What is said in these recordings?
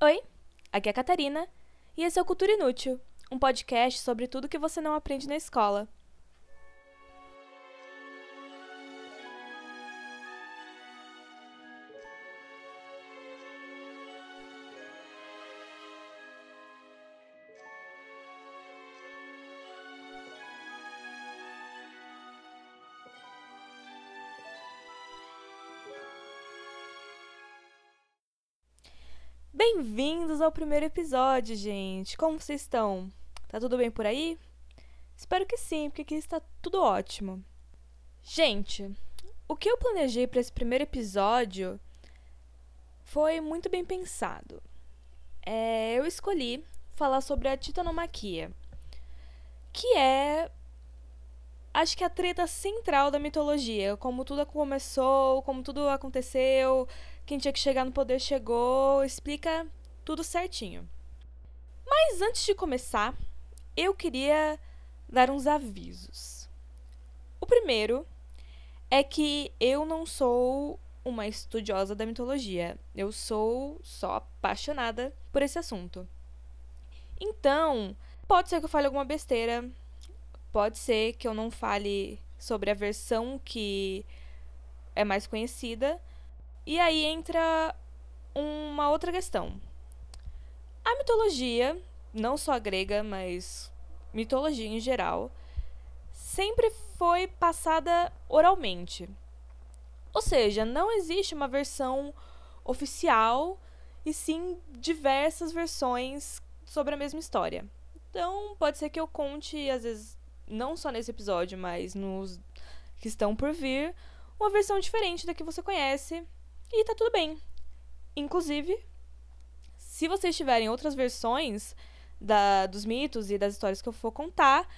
Oi, aqui é a Catarina e esse é o Cultura Inútil, um podcast sobre tudo que você não aprende na escola. Bem-vindos ao primeiro episódio, gente. Como vocês estão? Tá tudo bem por aí? Espero que sim, porque aqui está tudo ótimo. Gente, o que eu planejei para esse primeiro episódio foi muito bem pensado. É, eu escolhi falar sobre a titanomaquia, que é acho que a treta central da mitologia, como tudo começou, como tudo aconteceu, quem tinha que chegar no poder chegou, explica tudo certinho. Mas antes de começar, eu queria dar uns avisos. O primeiro é que eu não sou uma estudiosa da mitologia. Eu sou só apaixonada por esse assunto. Então, pode ser que eu fale alguma besteira, pode ser que eu não fale sobre a versão que é mais conhecida, e aí entra uma outra questão. A mitologia, não só a grega, mas mitologia em geral, sempre foi passada oralmente. Ou seja, não existe uma versão oficial e sim diversas versões sobre a mesma história. Então, pode ser que eu conte, às vezes, não só nesse episódio, mas nos que estão por vir, uma versão diferente da que você conhece e tá tudo bem. Inclusive, se vocês tiverem outras versões da, dos mitos e das histórias que eu for contar,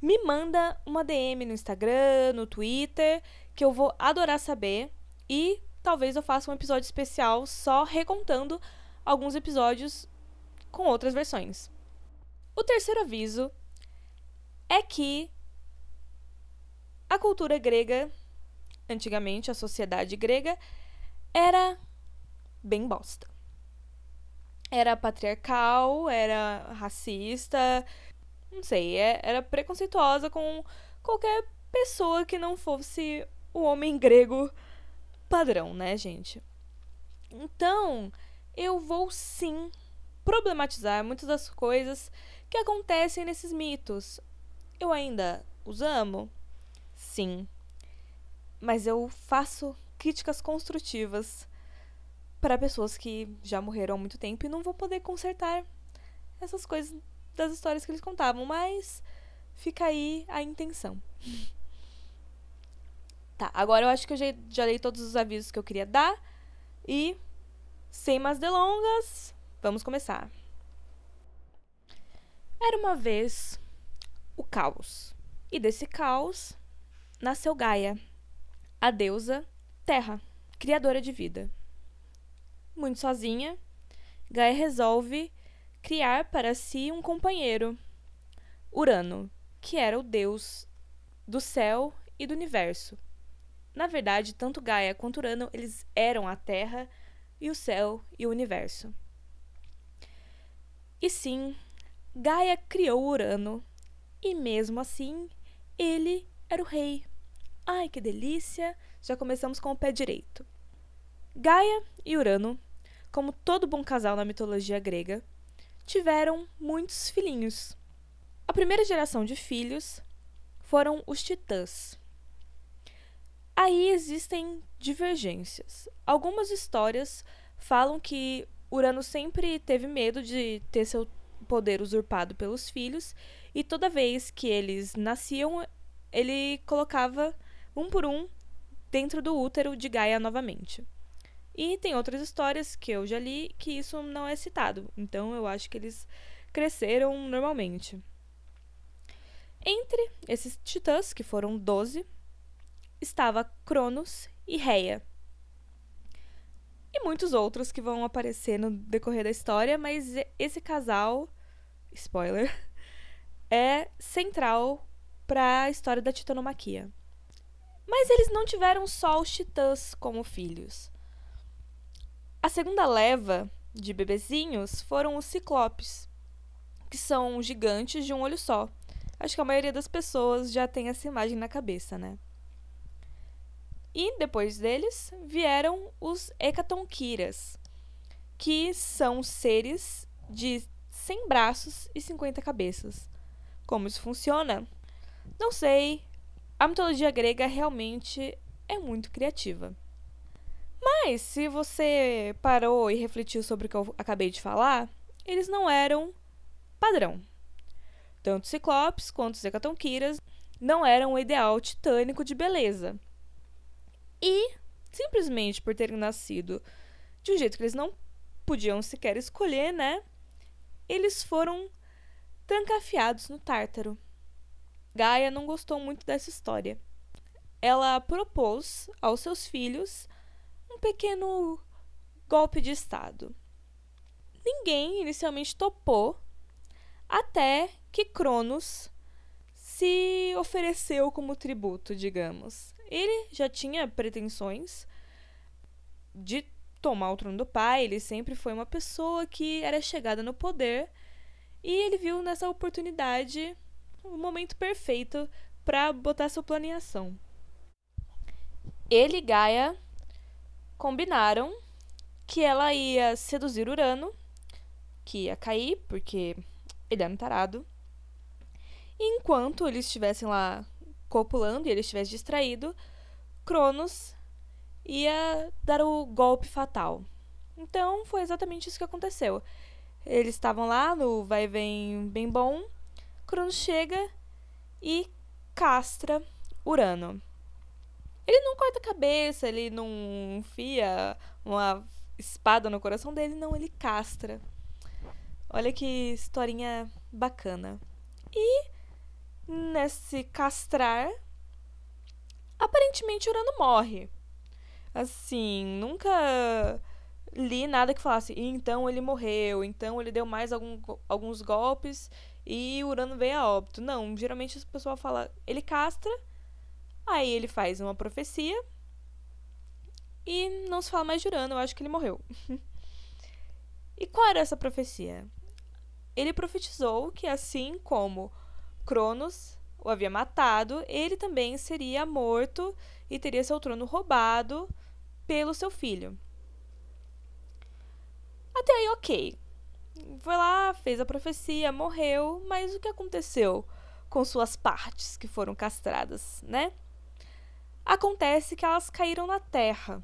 me manda uma DM no Instagram, no Twitter, que eu vou adorar saber. E talvez eu faça um episódio especial só recontando alguns episódios com outras versões. O terceiro aviso é que a cultura grega, antigamente a sociedade grega, era bem bosta. Era patriarcal, era racista, não sei, é, era preconceituosa com qualquer pessoa que não fosse o homem grego padrão, né, gente? Então, eu vou sim problematizar muitas das coisas que acontecem nesses mitos. Eu ainda os amo? Sim. Mas eu faço críticas construtivas para pessoas que já morreram há muito tempo e não vão poder consertar essas coisas das histórias que eles contavam, mas fica aí a intenção. Tá, agora eu acho que eu já, já dei todos os avisos que eu queria dar e sem mais delongas, vamos começar. Era uma vez o caos, e desse caos nasceu Gaia, a deusa Terra, criadora de vida. Muito sozinha, Gaia resolve criar para si um companheiro, Urano, que era o deus do céu e do universo. Na verdade, tanto Gaia quanto Urano, eles eram a Terra e o céu e o universo. E sim, Gaia criou Urano, e mesmo assim, ele era o rei. Ai, que delícia! Já começamos com o pé direito. Gaia e Urano, como todo bom casal na mitologia grega, tiveram muitos filhinhos. A primeira geração de filhos foram os titãs. Aí existem divergências. Algumas histórias falam que Urano sempre teve medo de ter seu poder usurpado pelos filhos e toda vez que eles nasciam, ele colocava um por um dentro do útero de Gaia novamente. E tem outras histórias que eu já li que isso não é citado, então eu acho que eles cresceram normalmente. Entre esses titãs, que foram 12, estava Cronos e Reia. E muitos outros que vão aparecer no decorrer da história, mas esse casal, spoiler, é central para a história da titanomaquia. Mas eles não tiveram só os titãs como filhos. A segunda leva de bebezinhos foram os ciclopes, que são gigantes de um olho só. Acho que a maioria das pessoas já tem essa imagem na cabeça, né? E depois deles vieram os hecatonquiras, que são seres de 100 braços e 50 cabeças. Como isso funciona? Não sei. A mitologia grega realmente é muito criativa. Mas, se você parou e refletiu sobre o que eu acabei de falar, eles não eram padrão. Tanto Ciclopes quanto os Hecatonquiras não eram o ideal titânico de beleza. E, simplesmente por terem nascido de um jeito que eles não podiam sequer escolher, né? Eles foram trancafiados no Tártaro. Gaia não gostou muito dessa história. Ela propôs aos seus filhos um pequeno golpe de Estado. Ninguém inicialmente topou, até que Cronos se ofereceu como tributo, digamos. Ele já tinha pretensões de tomar o trono do pai, ele sempre foi uma pessoa que era chegada no poder e ele viu nessa oportunidade o momento perfeito para botar sua planeação. Ele e Gaia combinaram que ela ia seduzir Urano, que ia cair, porque ele era um tarado. E enquanto eles estivessem lá copulando e ele estivesse distraído, Cronos ia dar o golpe fatal. Então foi exatamente isso que aconteceu. Eles estavam lá no vai vem bem bom. Cronos chega e castra Urano. Ele não corta a cabeça, ele não enfia uma espada no coração dele, não, ele castra. Olha que historinha bacana. E nesse castrar, aparentemente Urano morre. Assim, nunca li nada que falasse, então ele morreu, então ele deu mais algum, alguns golpes e Urano veio a óbito. Não, geralmente o pessoal fala, ele castra Aí ele faz uma profecia e não se fala mais de Urano, eu acho que ele morreu. e qual era essa profecia? Ele profetizou que assim como Cronos o havia matado, ele também seria morto e teria seu trono roubado pelo seu filho. Até aí, ok. Foi lá, fez a profecia, morreu, mas o que aconteceu com suas partes que foram castradas, né? acontece que elas caíram na terra.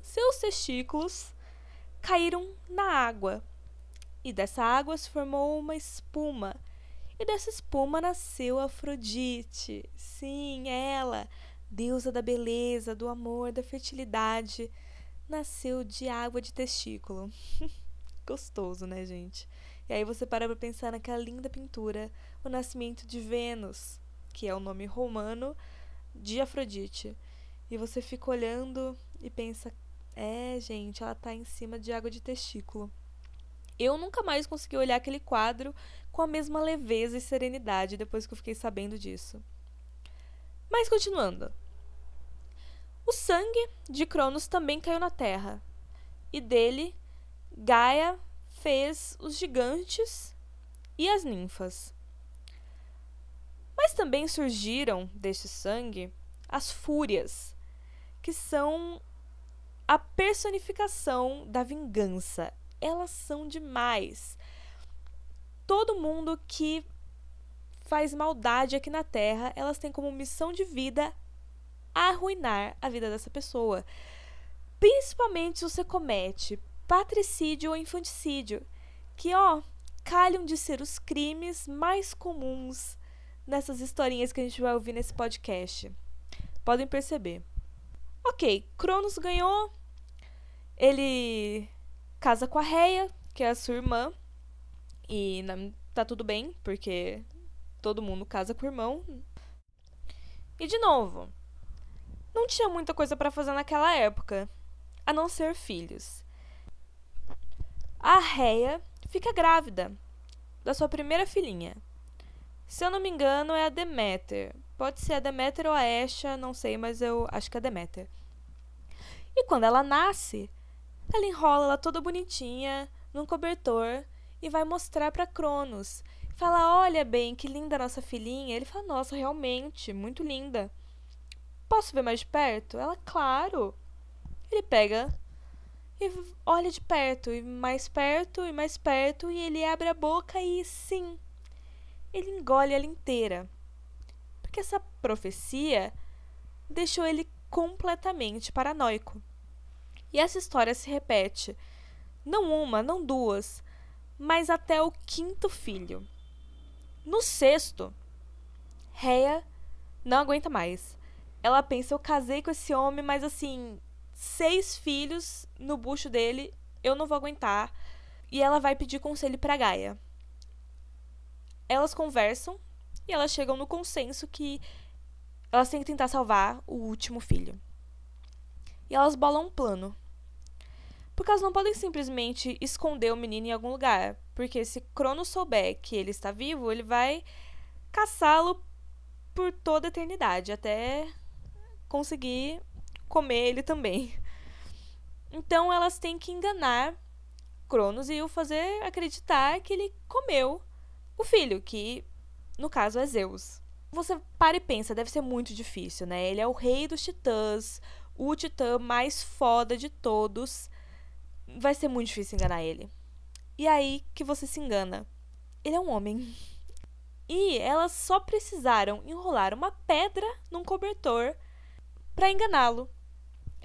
Seus testículos caíram na água, e dessa água se formou uma espuma. E dessa espuma nasceu Afrodite. Sim, ela, deusa da beleza, do amor, da fertilidade, nasceu de água de testículo. Gostoso, né, gente? E aí você para pra pensar naquela linda pintura, o nascimento de Vênus, que é o nome romano de Afrodite. E você fica olhando e pensa: é, gente, ela tá em cima de água de testículo. Eu nunca mais consegui olhar aquele quadro com a mesma leveza e serenidade depois que eu fiquei sabendo disso. Mas continuando. O sangue de Cronos também caiu na terra, e dele Gaia fez os gigantes e as ninfas. Mas também surgiram deste sangue as fúrias, que são a personificação da vingança. Elas são demais. Todo mundo que faz maldade aqui na Terra, elas têm como missão de vida arruinar a vida dessa pessoa. Principalmente se você comete patricídio ou infanticídio, que ó, calham de ser os crimes mais comuns nessas historinhas que a gente vai ouvir nesse podcast. Podem perceber. Ok, Cronos ganhou. Ele casa com a Reia, que é a sua irmã. E tá tudo bem, porque todo mundo casa com o irmão. E de novo, não tinha muita coisa para fazer naquela época, a não ser filhos. A Reia fica grávida da sua primeira filhinha. Se eu não me engano, é a Deméter. Pode ser a Deméter ou a Esha, não sei, mas eu acho que é a Deméter. E quando ela nasce, Ela enrola ela toda bonitinha num cobertor e vai mostrar para Cronos. Fala: Olha bem, que linda nossa filhinha. Ele fala: Nossa, realmente, muito linda. Posso ver mais de perto? Ela, claro. Ele pega e olha de perto, e mais perto, e mais perto, e ele abre a boca e sim, ele engole ela inteira. Porque essa profecia deixou ele completamente paranoico. E essa história se repete, não uma, não duas, mas até o quinto filho. No sexto, Reia não aguenta mais. Ela pensa: eu casei com esse homem, mas assim, seis filhos no bucho dele, eu não vou aguentar. E ela vai pedir conselho para Gaia. Elas conversam e elas chegam no consenso que elas têm que tentar salvar o último filho. E elas bolam um plano. Porque elas não podem simplesmente esconder o menino em algum lugar. Porque se Cronos souber que ele está vivo, ele vai caçá-lo por toda a eternidade, até conseguir comer ele também. Então elas têm que enganar Cronos e o fazer acreditar que ele comeu o filho, que no caso é Zeus. Você para e pensa, deve ser muito difícil, né? Ele é o rei dos titãs, o titã mais foda de todos. Vai ser muito difícil enganar ele. E aí que você se engana. Ele é um homem. E elas só precisaram enrolar uma pedra num cobertor para enganá-lo.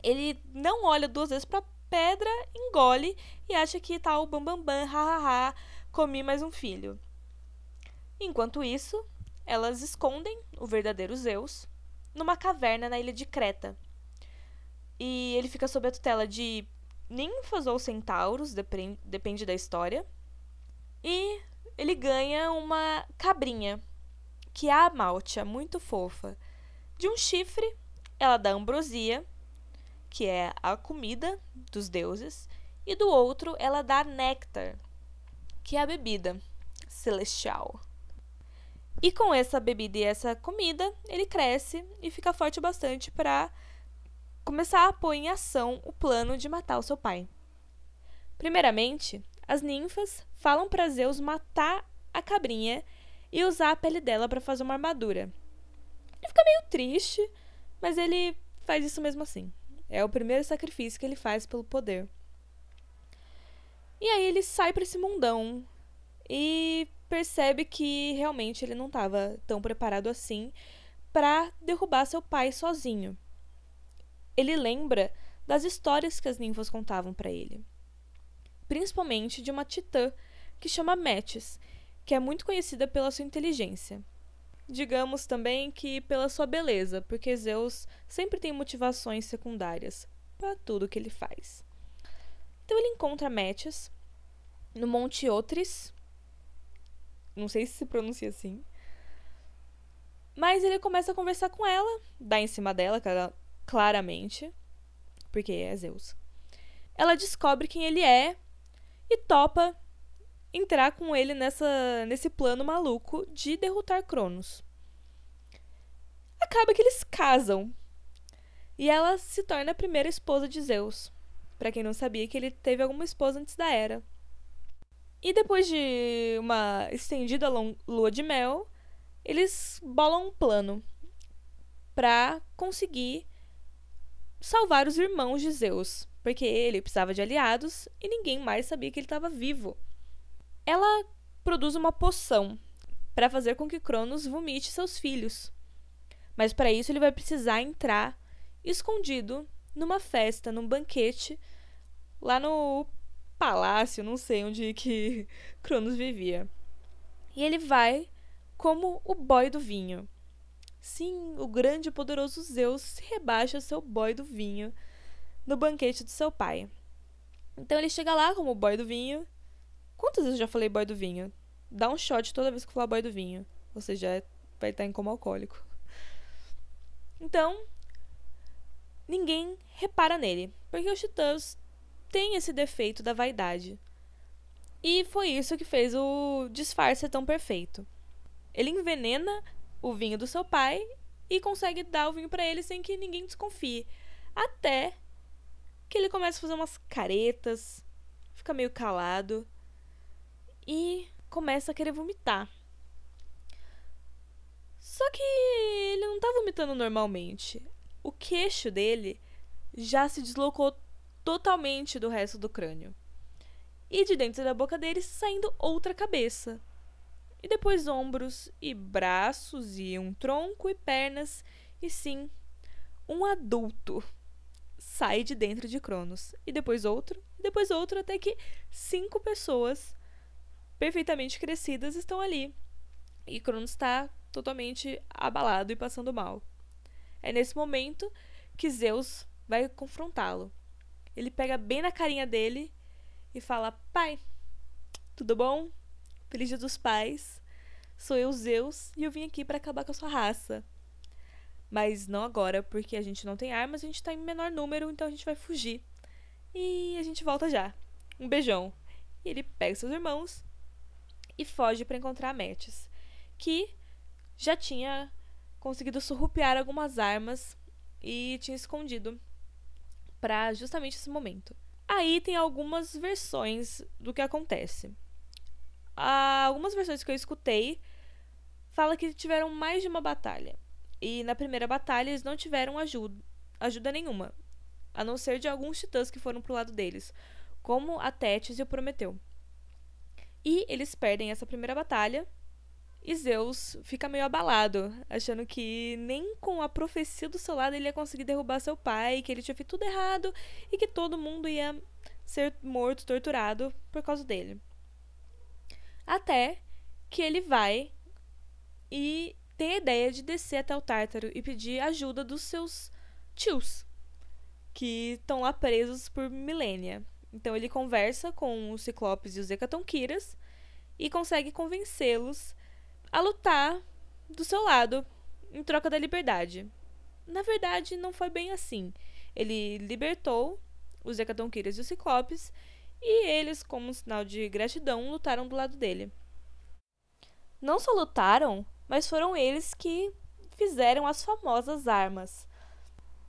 Ele não olha duas vezes para pedra, engole e acha que tá o bambambam, bam, bam, hahaha, comi mais um filho. Enquanto isso, elas escondem o verdadeiro Zeus numa caverna na ilha de Creta. E ele fica sob a tutela de ninfas ou centauros, depende, depende da história. E ele ganha uma cabrinha, que é a Maltia, muito fofa. De um chifre, ela dá ambrosia, que é a comida dos deuses, e do outro, ela dá néctar, que é a bebida celestial. E com essa bebida e essa comida, ele cresce e fica forte bastante para começar a pôr em ação o plano de matar o seu pai. Primeiramente, as ninfas falam para Zeus matar a cabrinha e usar a pele dela para fazer uma armadura. Ele fica meio triste, mas ele faz isso mesmo assim. É o primeiro sacrifício que ele faz pelo poder. E aí ele sai para esse mundão e percebe que realmente ele não estava tão preparado assim para derrubar seu pai sozinho. Ele lembra das histórias que as ninfas contavam para ele, principalmente de uma titã que chama Metis, que é muito conhecida pela sua inteligência. Digamos também que pela sua beleza, porque Zeus sempre tem motivações secundárias para tudo que ele faz. Então ele encontra Metis no Monte Otris, não sei se se pronuncia assim. Mas ele começa a conversar com ela, dá em cima dela, claramente, porque é Zeus. Ela descobre quem ele é e topa entrar com ele nessa, nesse plano maluco de derrotar Cronos. Acaba que eles casam. E ela se torna a primeira esposa de Zeus. Para quem não sabia que ele teve alguma esposa antes da era. E depois de uma estendida lua de mel, eles bolam um plano para conseguir salvar os irmãos de Zeus, porque ele precisava de aliados e ninguém mais sabia que ele estava vivo. Ela produz uma poção para fazer com que Cronos vomite seus filhos. Mas para isso ele vai precisar entrar escondido numa festa, num banquete lá no palácio, não sei onde que Cronos vivia. E ele vai como o boy do vinho. Sim, o grande e poderoso Zeus rebaixa seu boy do vinho no banquete do seu pai. Então ele chega lá como o boy do vinho. Quantas vezes eu já falei boy do vinho? Dá um shot toda vez que eu falar boy do vinho. Você já vai estar em coma alcoólico. Então, ninguém repara nele, porque os titãs tem esse defeito da vaidade. E foi isso que fez o disfarce ser tão perfeito. Ele envenena o vinho do seu pai e consegue dar o vinho para ele sem que ninguém desconfie. Até que ele começa a fazer umas caretas, fica meio calado e começa a querer vomitar. Só que ele não tá vomitando normalmente. O queixo dele já se deslocou totalmente do resto do crânio. E de dentro da boca dele saindo outra cabeça. E depois ombros e braços e um tronco e pernas e sim, um adulto sai de dentro de Cronos. E depois outro, e depois outro, até que cinco pessoas perfeitamente crescidas estão ali. E Cronos está totalmente abalado e passando mal. É nesse momento que Zeus vai confrontá-lo. Ele pega bem na carinha dele e fala: Pai, tudo bom? Feliz dia dos pais. Sou eu, Zeus, e eu vim aqui para acabar com a sua raça. Mas não agora, porque a gente não tem armas, a gente tá em menor número, então a gente vai fugir. E a gente volta já. Um beijão. E ele pega seus irmãos e foge para encontrar Metis, que já tinha conseguido surrupiar algumas armas e tinha escondido para justamente esse momento. Aí tem algumas versões do que acontece. algumas versões que eu escutei fala que tiveram mais de uma batalha. E na primeira batalha eles não tiveram ajuda, ajuda nenhuma, a não ser de alguns titãs que foram pro lado deles, como a Tétis e o Prometeu. E eles perdem essa primeira batalha e Zeus fica meio abalado, achando que nem com a profecia do seu lado ele ia conseguir derrubar seu pai, que ele tinha feito tudo errado e que todo mundo ia ser morto, torturado por causa dele. Até que ele vai e tem a ideia de descer até o Tártaro e pedir ajuda dos seus tios, que estão lá presos por milênia. Então ele conversa com os Ciclopes e os Hecatonquiras e consegue convencê-los a lutar do seu lado em troca da liberdade. Na verdade, não foi bem assim. Ele libertou os Hecatonquiras e os Ciclopes e eles, como um sinal de gratidão, lutaram do lado dele. Não só lutaram, mas foram eles que fizeram as famosas armas: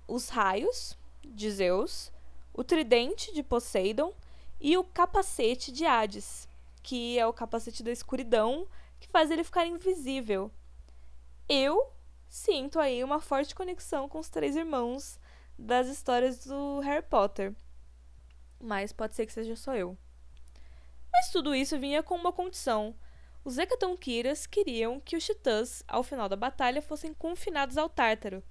os raios de Zeus, o tridente de Poseidon e o capacete de Hades, que é o capacete da escuridão que faz ele ficar invisível. Eu sinto aí uma forte conexão com os três irmãos das histórias do Harry Potter. Mas pode ser que seja só eu. Mas tudo isso vinha com uma condição os Hecatonquiras queriam que os titãs, ao final da batalha, fossem confinados ao Tártaro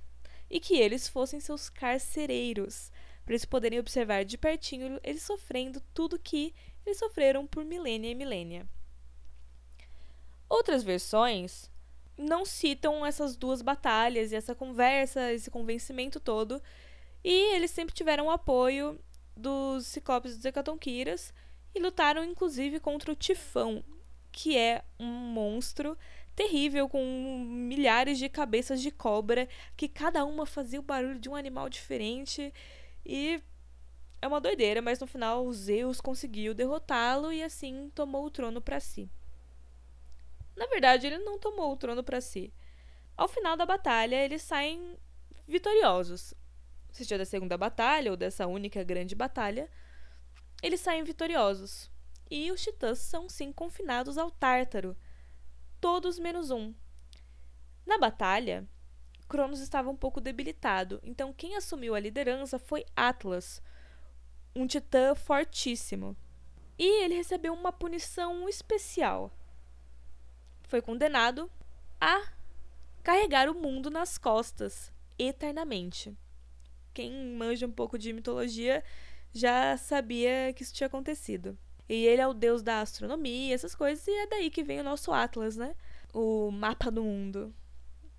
e que eles fossem seus carcereiros, para eles poderem observar de pertinho eles sofrendo tudo que eles sofreram por milênia e milênia. Outras versões não citam essas duas batalhas e essa conversa, esse convencimento todo, e eles sempre tiveram o apoio dos Ciclopes dos Hecatonquiras e lutaram inclusive contra o Tifão, que é um monstro terrível com milhares de cabeças de cobra, que cada uma fazia o barulho de um animal diferente e é uma doideira, mas no final Zeus conseguiu derrotá-lo e assim tomou o trono para si. Na verdade, ele não tomou o trono para si. Ao final da batalha, eles saem vitoriosos. Seja da segunda batalha ou dessa única grande batalha, eles saem vitoriosos. E os titãs são sim confinados ao Tártaro, todos menos um. Na batalha, Cronos estava um pouco debilitado, então quem assumiu a liderança foi Atlas, um titã fortíssimo. E ele recebeu uma punição especial. Foi condenado a carregar o mundo nas costas eternamente. Quem manja um pouco de mitologia já sabia que isso tinha acontecido. E ele é o deus da astronomia, essas coisas, e é daí que vem o nosso Atlas, né? O mapa do mundo.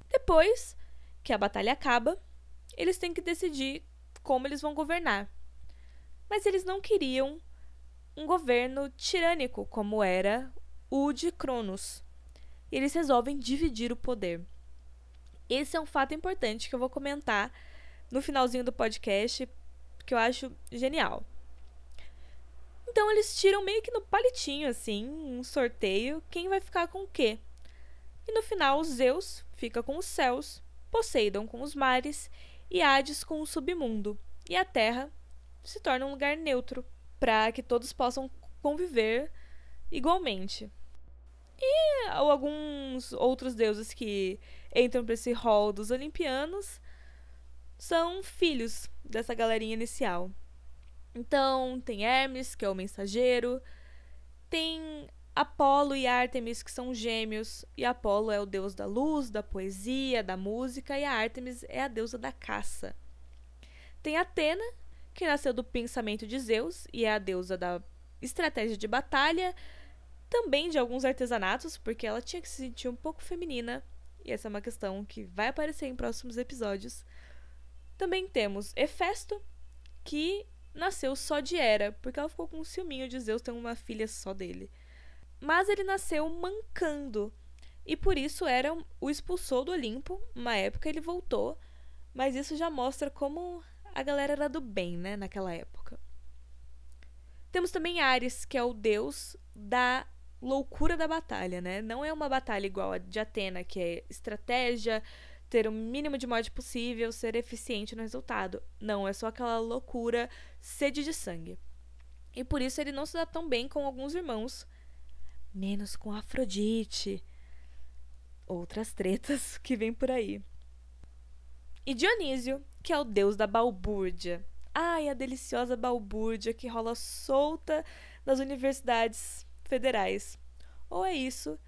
Depois que a batalha acaba, eles têm que decidir como eles vão governar. Mas eles não queriam um governo tirânico como era o de Cronos. E eles resolvem dividir o poder. Esse é um fato importante que eu vou comentar no finalzinho do podcast, que eu acho genial. Então eles tiram meio que no palitinho, assim, um sorteio, quem vai ficar com o quê. E no final, Zeus fica com os céus, Poseidon com os mares e Hades com o submundo. E a Terra se torna um lugar neutro para que todos possam conviver igualmente. E alguns outros deuses que entram para esse hall dos olimpianos são filhos dessa galerinha inicial. Então, tem Hermes, que é o mensageiro, tem Apolo e Ártemis, que são gêmeos, e Apolo é o deus da luz, da poesia, da música, e a Ártemis é a deusa da caça. Tem Atena, que nasceu do pensamento de Zeus e é a deusa da estratégia de batalha, também de alguns artesanatos, porque ela tinha que se sentir um pouco feminina, e essa é uma questão que vai aparecer em próximos episódios. Também temos Hefesto, que nasceu só de Hera, porque ela ficou com um ciúminho de Zeus ter uma filha só dele. Mas ele nasceu mancando, e por isso Hera o expulsou do Olimpo. Uma época ele voltou, mas isso já mostra como a galera era do bem, né, naquela época. Temos também Ares, que é o deus da loucura da batalha, né? Não é uma batalha igual a de Atena, que é estratégia, ter o mínimo de morte possível, ser eficiente no resultado. Não, é só aquela loucura, sede de sangue. E por isso ele não se dá tão bem com alguns irmãos, menos com Afrodite. Outras tretas que vêm por aí. E Dionísio, que é o deus da balbúrdia. Ai, a deliciosa balbúrdia que rola solta nas universidades federais. Ou é isso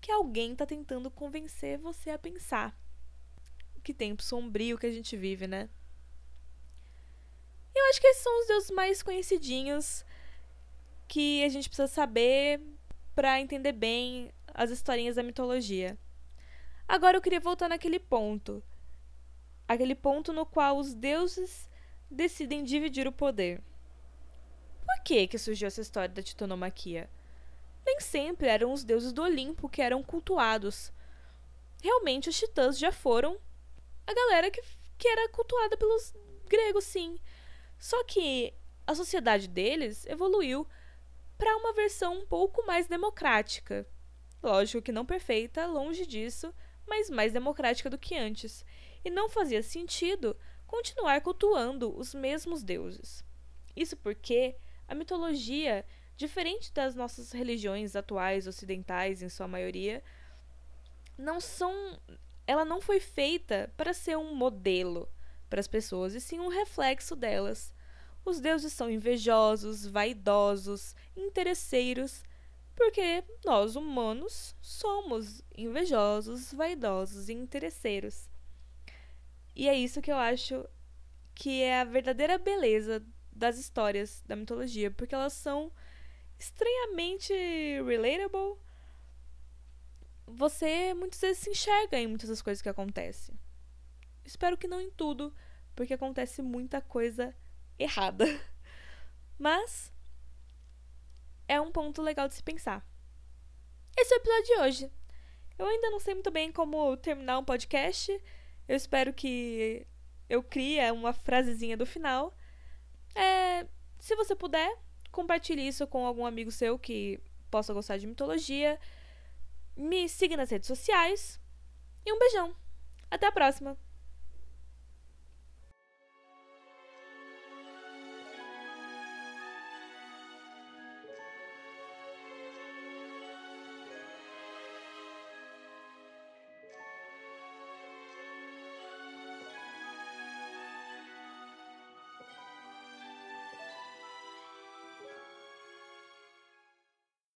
que alguém está tentando convencer você a pensar. Que tempo sombrio que a gente vive, né? Eu acho que esses são os deuses mais conhecidinhos que a gente precisa saber para entender bem as historinhas da mitologia. Agora eu queria voltar naquele ponto. Aquele ponto no qual os deuses decidem dividir o poder. Por que que surgiu essa história da titanomaquia? Nem sempre eram os deuses do Olimpo que eram cultuados. Realmente os titãs já foram a galera que, que era cultuada pelos gregos, sim. Só que a sociedade deles evoluiu para uma versão um pouco mais democrática. Lógico que não perfeita, longe disso, mas mais democrática do que antes. E não fazia sentido continuar cultuando os mesmos deuses. Isso porque a mitologia, diferente das nossas religiões atuais ocidentais em sua maioria, não são ela não foi feita para ser um modelo para as pessoas, e sim um reflexo delas. Os deuses são invejosos, vaidosos, interesseiros, porque nós humanos somos invejosos, vaidosos e interesseiros. E é isso que eu acho que é a verdadeira beleza das histórias da mitologia, porque elas são estranhamente relatable. Você muitas vezes se enxerga em muitas das coisas que acontecem. Espero que não em tudo, porque acontece muita coisa errada. Mas é um ponto legal de se pensar. Esse é o episódio de hoje. Eu ainda não sei muito bem como terminar um podcast. Eu espero que eu crie uma frasezinha do final. É, se você puder, compartilhe isso com algum amigo seu que possa gostar de mitologia. Me siga nas redes sociais. E um beijão. Até a próxima!